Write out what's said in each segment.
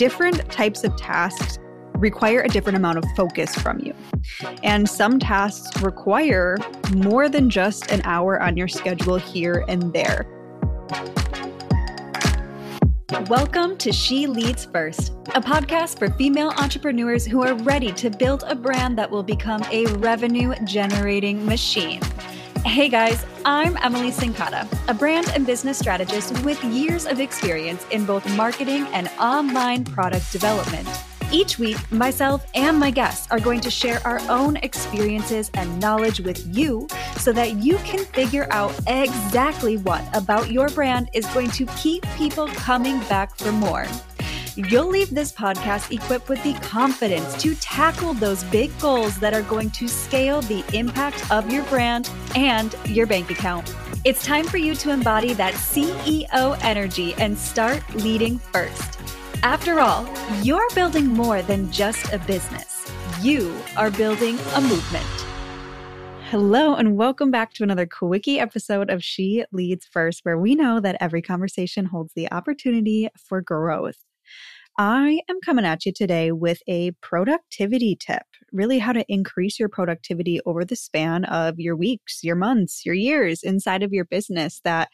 different types of tasks require a different amount of focus from you. And some tasks require more than just an hour on your schedule here and there. Welcome to She Leads First, a podcast for female entrepreneurs who are ready to build a brand that will become a revenue generating machine. Hey guys, I'm Emily Cincotta, a brand and business strategist with years of experience in both marketing and online product development. Each week, myself and my guests are going to share our own experiences and knowledge with you so that you can figure out exactly what about your brand is going to keep people coming back for more. You'll leave this podcast equipped with the confidence to tackle those big goals that are going to scale the impact of your brand and your bank account. It's time for you to embody that CEO energy and start leading first. After all, you're building more than just a business, you are building a movement. Hello, and welcome back to another quickie episode of She Leads First, where we know that every conversation holds the opportunity for growth. I am coming at you today with a productivity tip really, how to increase your productivity over the span of your weeks, your months, your years inside of your business that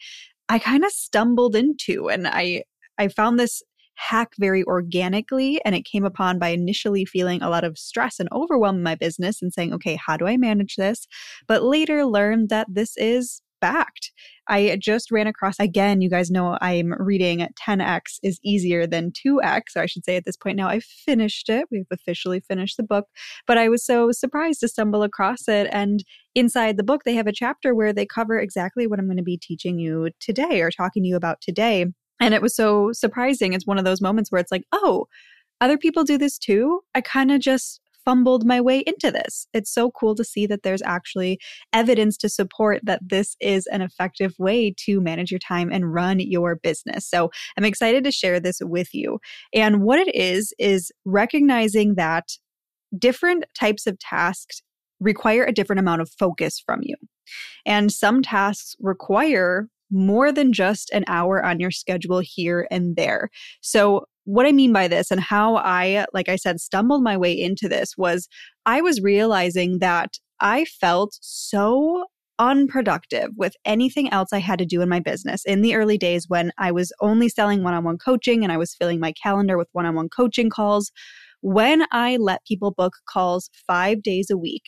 I kind of stumbled into. And I, I found this hack very organically. And it came upon by initially feeling a lot of stress and overwhelm in my business and saying, okay, how do I manage this? But later learned that this is backed. I just ran across again, you guys know I'm reading 10x is easier than 2x, or I should say at this point now I've finished it. We've officially finished the book, but I was so surprised to stumble across it and inside the book they have a chapter where they cover exactly what I'm going to be teaching you today or talking to you about today. And it was so surprising. It's one of those moments where it's like, oh, other people do this too. I kind of just fumbled my way into this. It's so cool to see that there's actually evidence to support that this is an effective way to manage your time and run your business. So I'm excited to share this with you. And what it is, is recognizing that different types of tasks require a different amount of focus from you. And some tasks require more than just an hour on your schedule here and there. So, what I mean by this and how I, like I said, stumbled my way into this was I was realizing that I felt so unproductive with anything else I had to do in my business in the early days when I was only selling one on one coaching and I was filling my calendar with one on one coaching calls. When I let people book calls five days a week,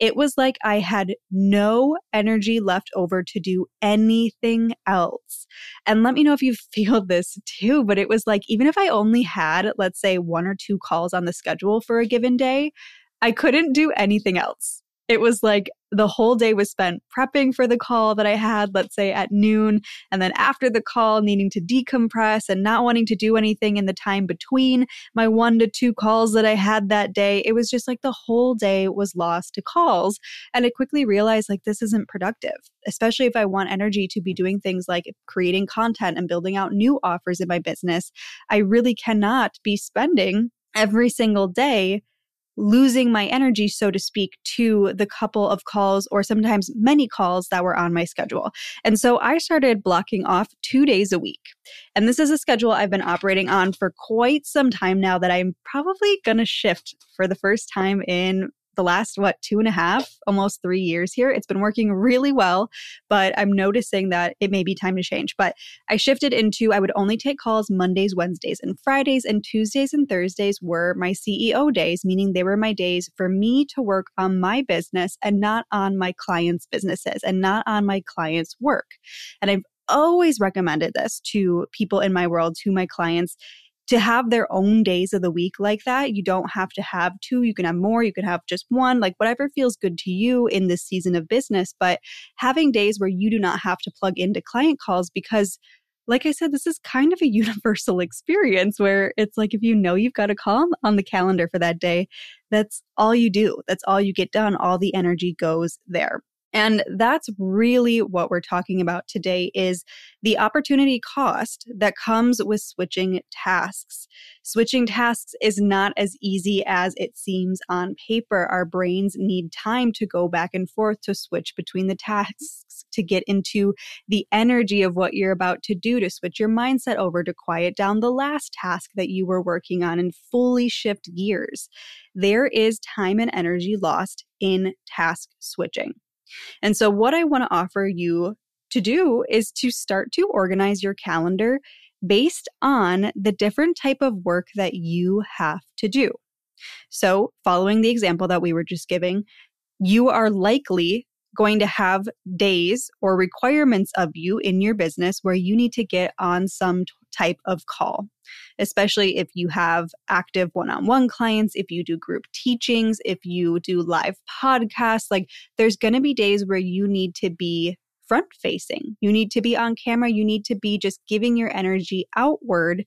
it was like I had no energy left over to do anything else. And let me know if you feel this too, but it was like, even if I only had, let's say, one or two calls on the schedule for a given day, I couldn't do anything else. It was like the whole day was spent prepping for the call that I had, let's say at noon. And then after the call, needing to decompress and not wanting to do anything in the time between my one to two calls that I had that day. It was just like the whole day was lost to calls. And I quickly realized like this isn't productive, especially if I want energy to be doing things like creating content and building out new offers in my business. I really cannot be spending every single day losing my energy, so to speak, to the couple of calls or sometimes many calls that were on my schedule. And so I started blocking off two days a week. And this is a schedule I've been operating on for quite some time now that I'm probably going to shift for the first time in the last, what, two and a half, almost three years here. It's been working really well, but I'm noticing that it may be time to change. But I shifted into I would only take calls Mondays, Wednesdays, and Fridays, and Tuesdays and Thursdays were my CEO days, meaning they were my days for me to work on my business and not on my clients' businesses and not on my clients' work. And I've always recommended this to people in my world, to my clients to have their own days of the week like that. You don't have to have two, you can have more, you can have just one, like whatever feels good to you in this season of business. But having days where you do not have to plug into client calls because like I said, this is kind of a universal experience where it's like if you know you've got a call on the calendar for that day, that's all you do. That's all you get done. All the energy goes there. And that's really what we're talking about today is the opportunity cost that comes with switching tasks. Switching tasks is not as easy as it seems on paper. Our brains need time to go back and forth to switch between the tasks, to get into the energy of what you're about to do, to switch your mindset over, to quiet down the last task that you were working on and fully shift gears. There is time and energy lost in task switching. And so, what I want to offer you to do is to start to organize your calendar based on the different type of work that you have to do. So, following the example that we were just giving, you are likely going to have days or requirements of you in your business where you need to get on some type of call, especially if you have active one on one clients, if you do group teachings, if you do live podcasts. Like there's going to be days where you need to be front facing, you need to be on camera, you need to be just giving your energy outward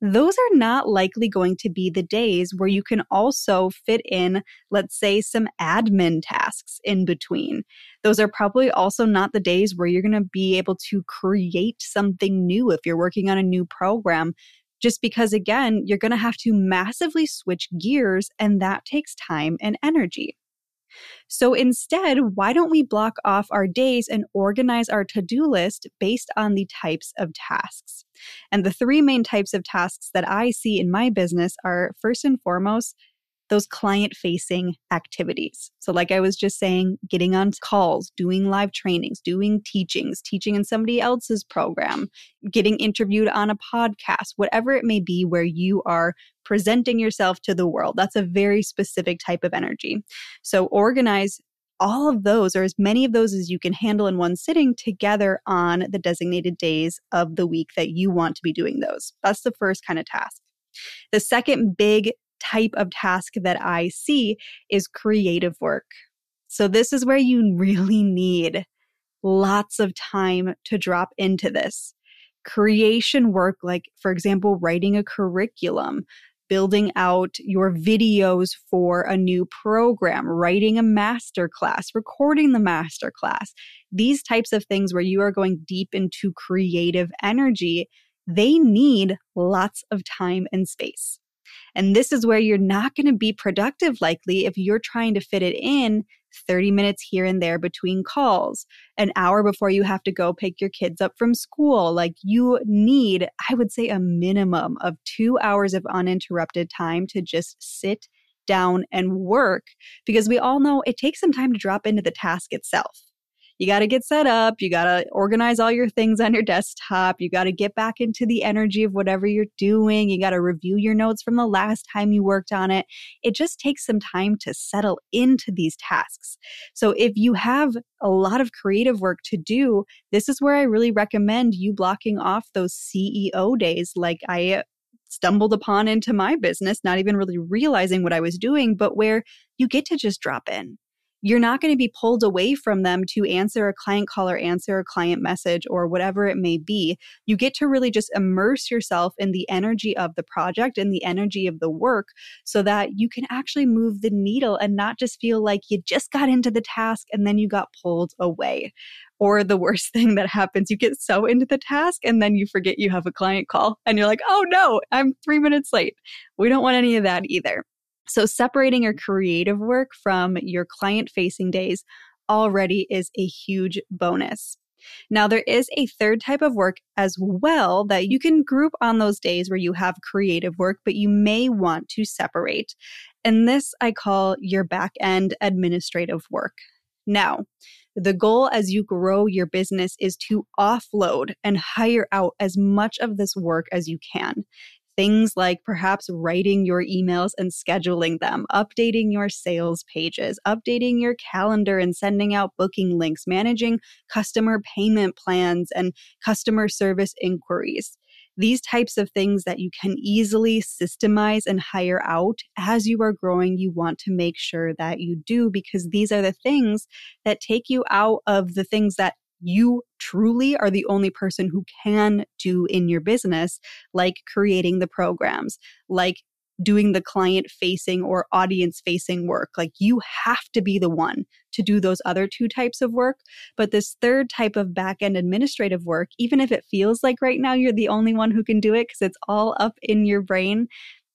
those are not likely going to be the days where you can also fit in, let's say, some admin tasks in between. Those are probably also not the days where you're going to be able to create something new if you're working on a new program. Just because, again, you're going to have to massively switch gears, and that takes time and energy. So instead, why don't we block off our days and organize our to do list based on the types of tasks? And the three main types of tasks that I see in my business are first and foremost, those client facing activities. So, like I was just saying, getting on calls, doing live trainings, doing teachings, teaching in somebody else's program, getting interviewed on a podcast, whatever it may be, where you are presenting yourself to the world. That's a very specific type of energy. So, organize all of those, or as many of those as you can handle in one sitting, together on the designated days of the week that you want to be doing those. That's the first kind of task. The second big type of task that I see is creative work. So, this is where you really need lots of time to drop into this. Creation work, like, for example, writing a curriculum, building out your videos for a new program, writing a master class, recording the master class. These types of things where you are going deep into creative energy, they need lots of time and space. And this is where you're not going to be productive likely if you're trying to fit it in 30 minutes here and there between calls, an hour before you have to go pick your kids up from school. Like you need, I would say, a minimum of two hours of uninterrupted time to just sit down and work because we all know it takes some time to drop into the task itself you got to get set up. You got to organize all your things on your desktop. You got to get back into the energy of whatever you're doing. You got to review your notes from the last time you worked on it. It just takes some time to settle into these tasks. So if you have a lot of creative work to do, this is where I really recommend you blocking off those CEO days like I uh, stumbled upon into my business, not even really realizing what I was doing, but where you get to just drop in you're not going to be pulled away from them to answer a client call or answer a client message or whatever it may be. You get to really just immerse yourself in the energy of the project and the energy of the work so that you can actually move the needle and not just feel like you just got into the task and then you got pulled away. Or the worst thing that happens, you get so into the task and then you forget you have a client call and you're like, oh no, I'm three minutes late. We don't want any of that either. So, separating your creative work from your client facing days already is a huge bonus. Now, there is a third type of work as well that you can group on those days where you have creative work, but you may want to separate. And this I call your back end administrative work. Now, the goal as you grow your business is to offload and hire out as much of this work as you can. Things like perhaps writing your emails and scheduling them, updating your sales pages, updating your calendar and sending out booking links, managing customer payment plans and customer service inquiries. These types of things that you can easily systemize and hire out as you are growing, you want to make sure that you do because these are the things that take you out of the things that you truly are the only person who can do in your business, like creating the programs, like doing the client facing or audience facing work. Like you have to be the one to do those other two types of work. But this third type of back end administrative work, even if it feels like right now you're the only one who can do it because it's all up in your brain,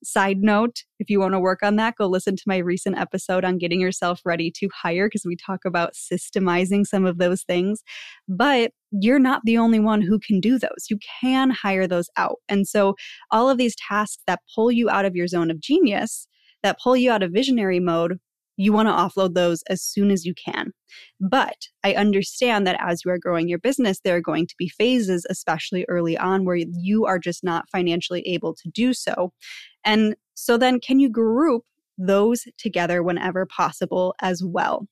Side note, if you want to work on that, go listen to my recent episode on getting yourself ready to hire because we talk about systemizing some of those things. But you're not the only one who can do those. You can hire those out. And so all of these tasks that pull you out of your zone of genius, that pull you out of visionary mode, you want to offload those as soon as you can. But I understand that as you are growing your business, there are going to be phases, especially early on, where you are just not financially able to do so. And so then, can you group those together whenever possible as well?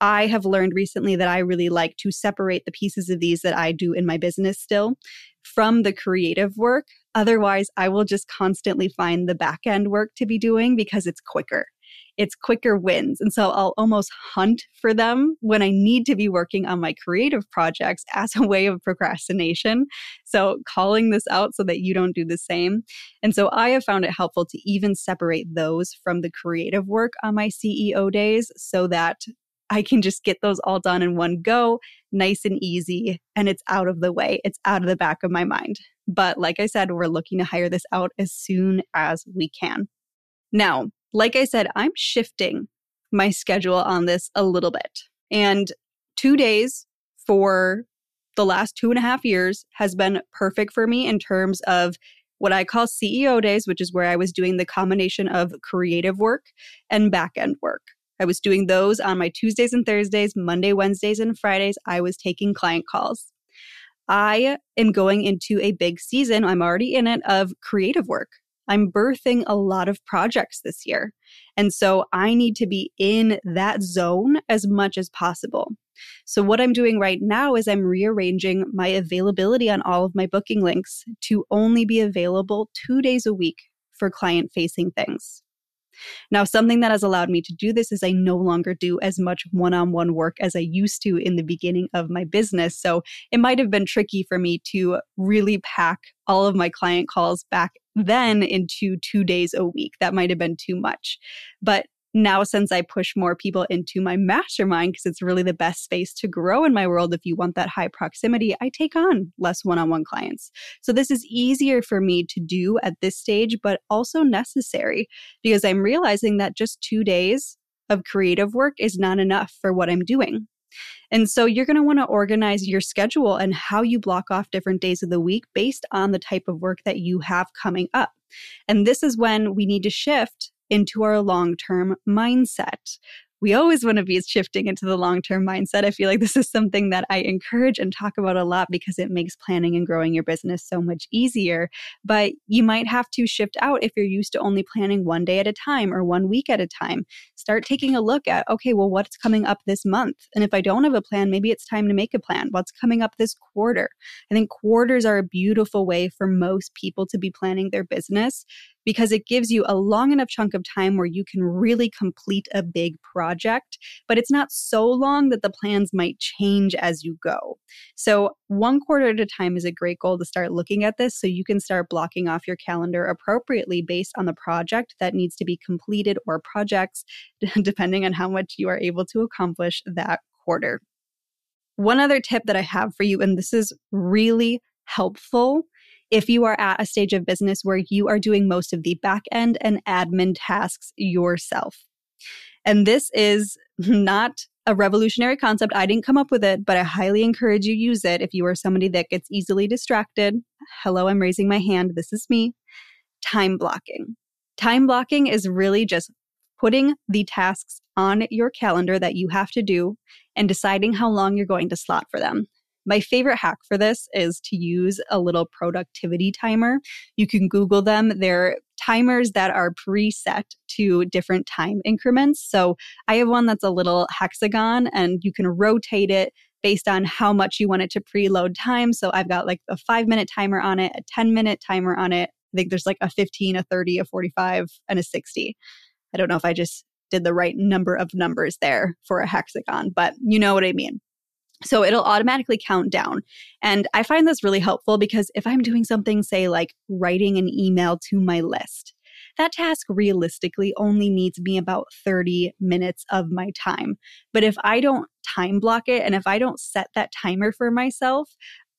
I have learned recently that I really like to separate the pieces of these that I do in my business still from the creative work. Otherwise, I will just constantly find the back end work to be doing because it's quicker it's quicker wins. And so I'll almost hunt for them when I need to be working on my creative projects as a way of procrastination. So calling this out so that you don't do the same. And so I have found it helpful to even separate those from the creative work on my CEO days so that I can just get those all done in one go, nice and easy, and it's out of the way. It's out of the back of my mind. But like I said, we're looking to hire this out as soon as we can. Now, like I said, I'm shifting my schedule on this a little bit. And two days for the last two and a half years has been perfect for me in terms of what I call CEO days, which is where I was doing the combination of creative work and back end work. I was doing those on my Tuesdays and Thursdays, Monday, Wednesdays, and Fridays. I was taking client calls. I am going into a big season, I'm already in it, of creative work. I'm birthing a lot of projects this year. And so I need to be in that zone as much as possible. So, what I'm doing right now is I'm rearranging my availability on all of my booking links to only be available two days a week for client facing things. Now, something that has allowed me to do this is I no longer do as much one on one work as I used to in the beginning of my business. So it might have been tricky for me to really pack all of my client calls back then into two days a week. That might have been too much. But now since I push more people into my mastermind because it's really the best space to grow in my world if you want that high proximity, I take on less one-on-one clients. So this is easier for me to do at this stage but also necessary because I'm realizing that just 2 days of creative work is not enough for what I'm doing. And so you're going to want to organize your schedule and how you block off different days of the week based on the type of work that you have coming up. And this is when we need to shift into our long term mindset. We always want to be shifting into the long term mindset. I feel like this is something that I encourage and talk about a lot because it makes planning and growing your business so much easier. But you might have to shift out if you're used to only planning one day at a time or one week at a time. Start taking a look at, okay, well, what's coming up this month? And if I don't have a plan, maybe it's time to make a plan. What's coming up this quarter? I think quarters are a beautiful way for most people to be planning their business because it gives you a long enough chunk of time where you can really complete a big project, but it's not so long that the plans might change as you go. So, one quarter at a time is a great goal to start looking at this so you can start blocking off your calendar appropriately based on the project that needs to be completed or projects, depending on how much you are able to accomplish that quarter. One other tip that I have for you, and this is really helpful if you are at a stage of business where you are doing most of the back end and admin tasks yourself. And this is not a revolutionary concept. I didn't come up with it, but I highly encourage you use it if you are somebody that gets easily distracted. Hello, I'm raising my hand. This is me. Time blocking. Time blocking is really just putting the tasks on your calendar that you have to do and deciding how long you're going to slot for them. My favorite hack for this is to use a little productivity timer. You can Google them. They're timers that are preset to different time increments. So I have one that's a little hexagon and you can rotate it based on how much you want it to preload time. So I've got like a five minute timer on it, a 10 minute timer on it. I think there's like a 15, a 30, a 45, and a 60. I don't know if I just did the right number of numbers there for a hexagon, but you know what I mean. So it'll automatically count down. And I find this really helpful because if I'm doing something, say, like writing an email to my list, that task realistically only needs me about 30 minutes of my time. But if I don't time block it and if I don't set that timer for myself,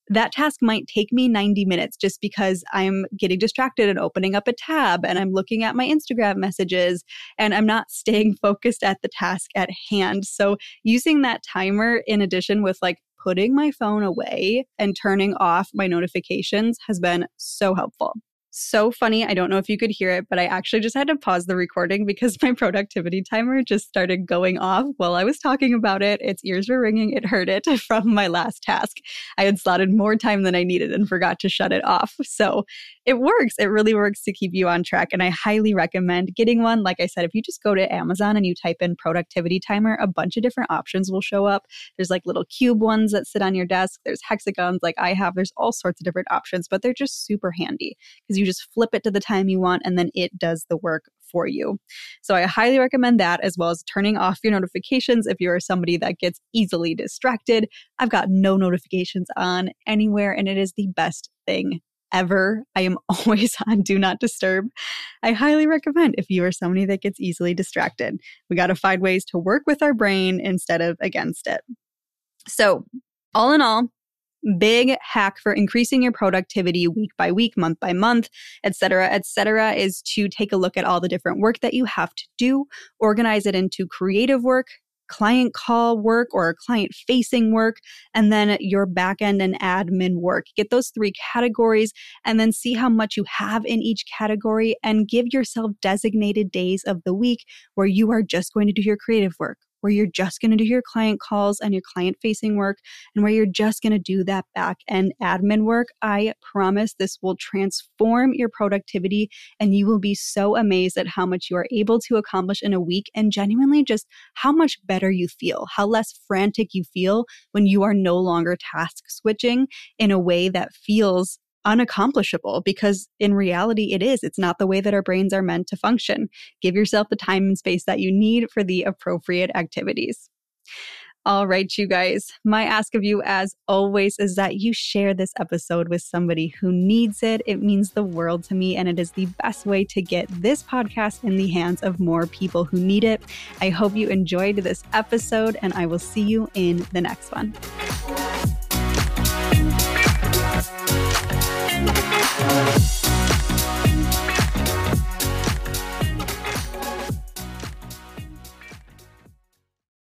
that task might take me 90 minutes just because I'm getting distracted and opening up a tab and I'm looking at my Instagram messages and I'm not staying focused at the task at hand. So, using that timer in addition with like putting my phone away and turning off my notifications has been so helpful so funny. I don't know if you could hear it, but I actually just had to pause the recording because my productivity timer just started going off while I was talking about it. Its ears were ringing. It heard it from my last task. I had slotted more time than I needed and forgot to shut it off. So it works. It really works to keep you on track. And I highly recommend getting one. Like I said, if you just go to Amazon and you type in productivity timer, a bunch of different options will show up. There's like little cube ones that sit on your desk, there's hexagons like I have, there's all sorts of different options, but they're just super handy because you just flip it to the time you want and then it does the work for you. So I highly recommend that as well as turning off your notifications if you're somebody that gets easily distracted. I've got no notifications on anywhere and it is the best thing ever. I am always on do not disturb. I highly recommend if you are somebody that gets easily distracted. We got to find ways to work with our brain instead of against it. So, all in all, big hack for increasing your productivity week by week, month by month, et cetera, et cetera, is to take a look at all the different work that you have to do, organize it into creative work, client call work or client facing work, and then your backend and admin work. Get those three categories and then see how much you have in each category and give yourself designated days of the week where you are just going to do your creative work where you're just going to do your client calls and your client facing work and where you're just going to do that back end admin work, I promise this will transform your productivity and you will be so amazed at how much you are able to accomplish in a week and genuinely just how much better you feel, how less frantic you feel when you are no longer task switching in a way that feels unaccomplishable because in reality it is. It's not the way that our brains are meant to function. Give yourself the time and space that you need for the appropriate activities. All right, you guys. My ask of you, as always, is that you share this episode with somebody who needs it. It means the world to me, and it is the best way to get this podcast in the hands of more people who need it. I hope you enjoyed this episode, and I will see you in the next one. Bye.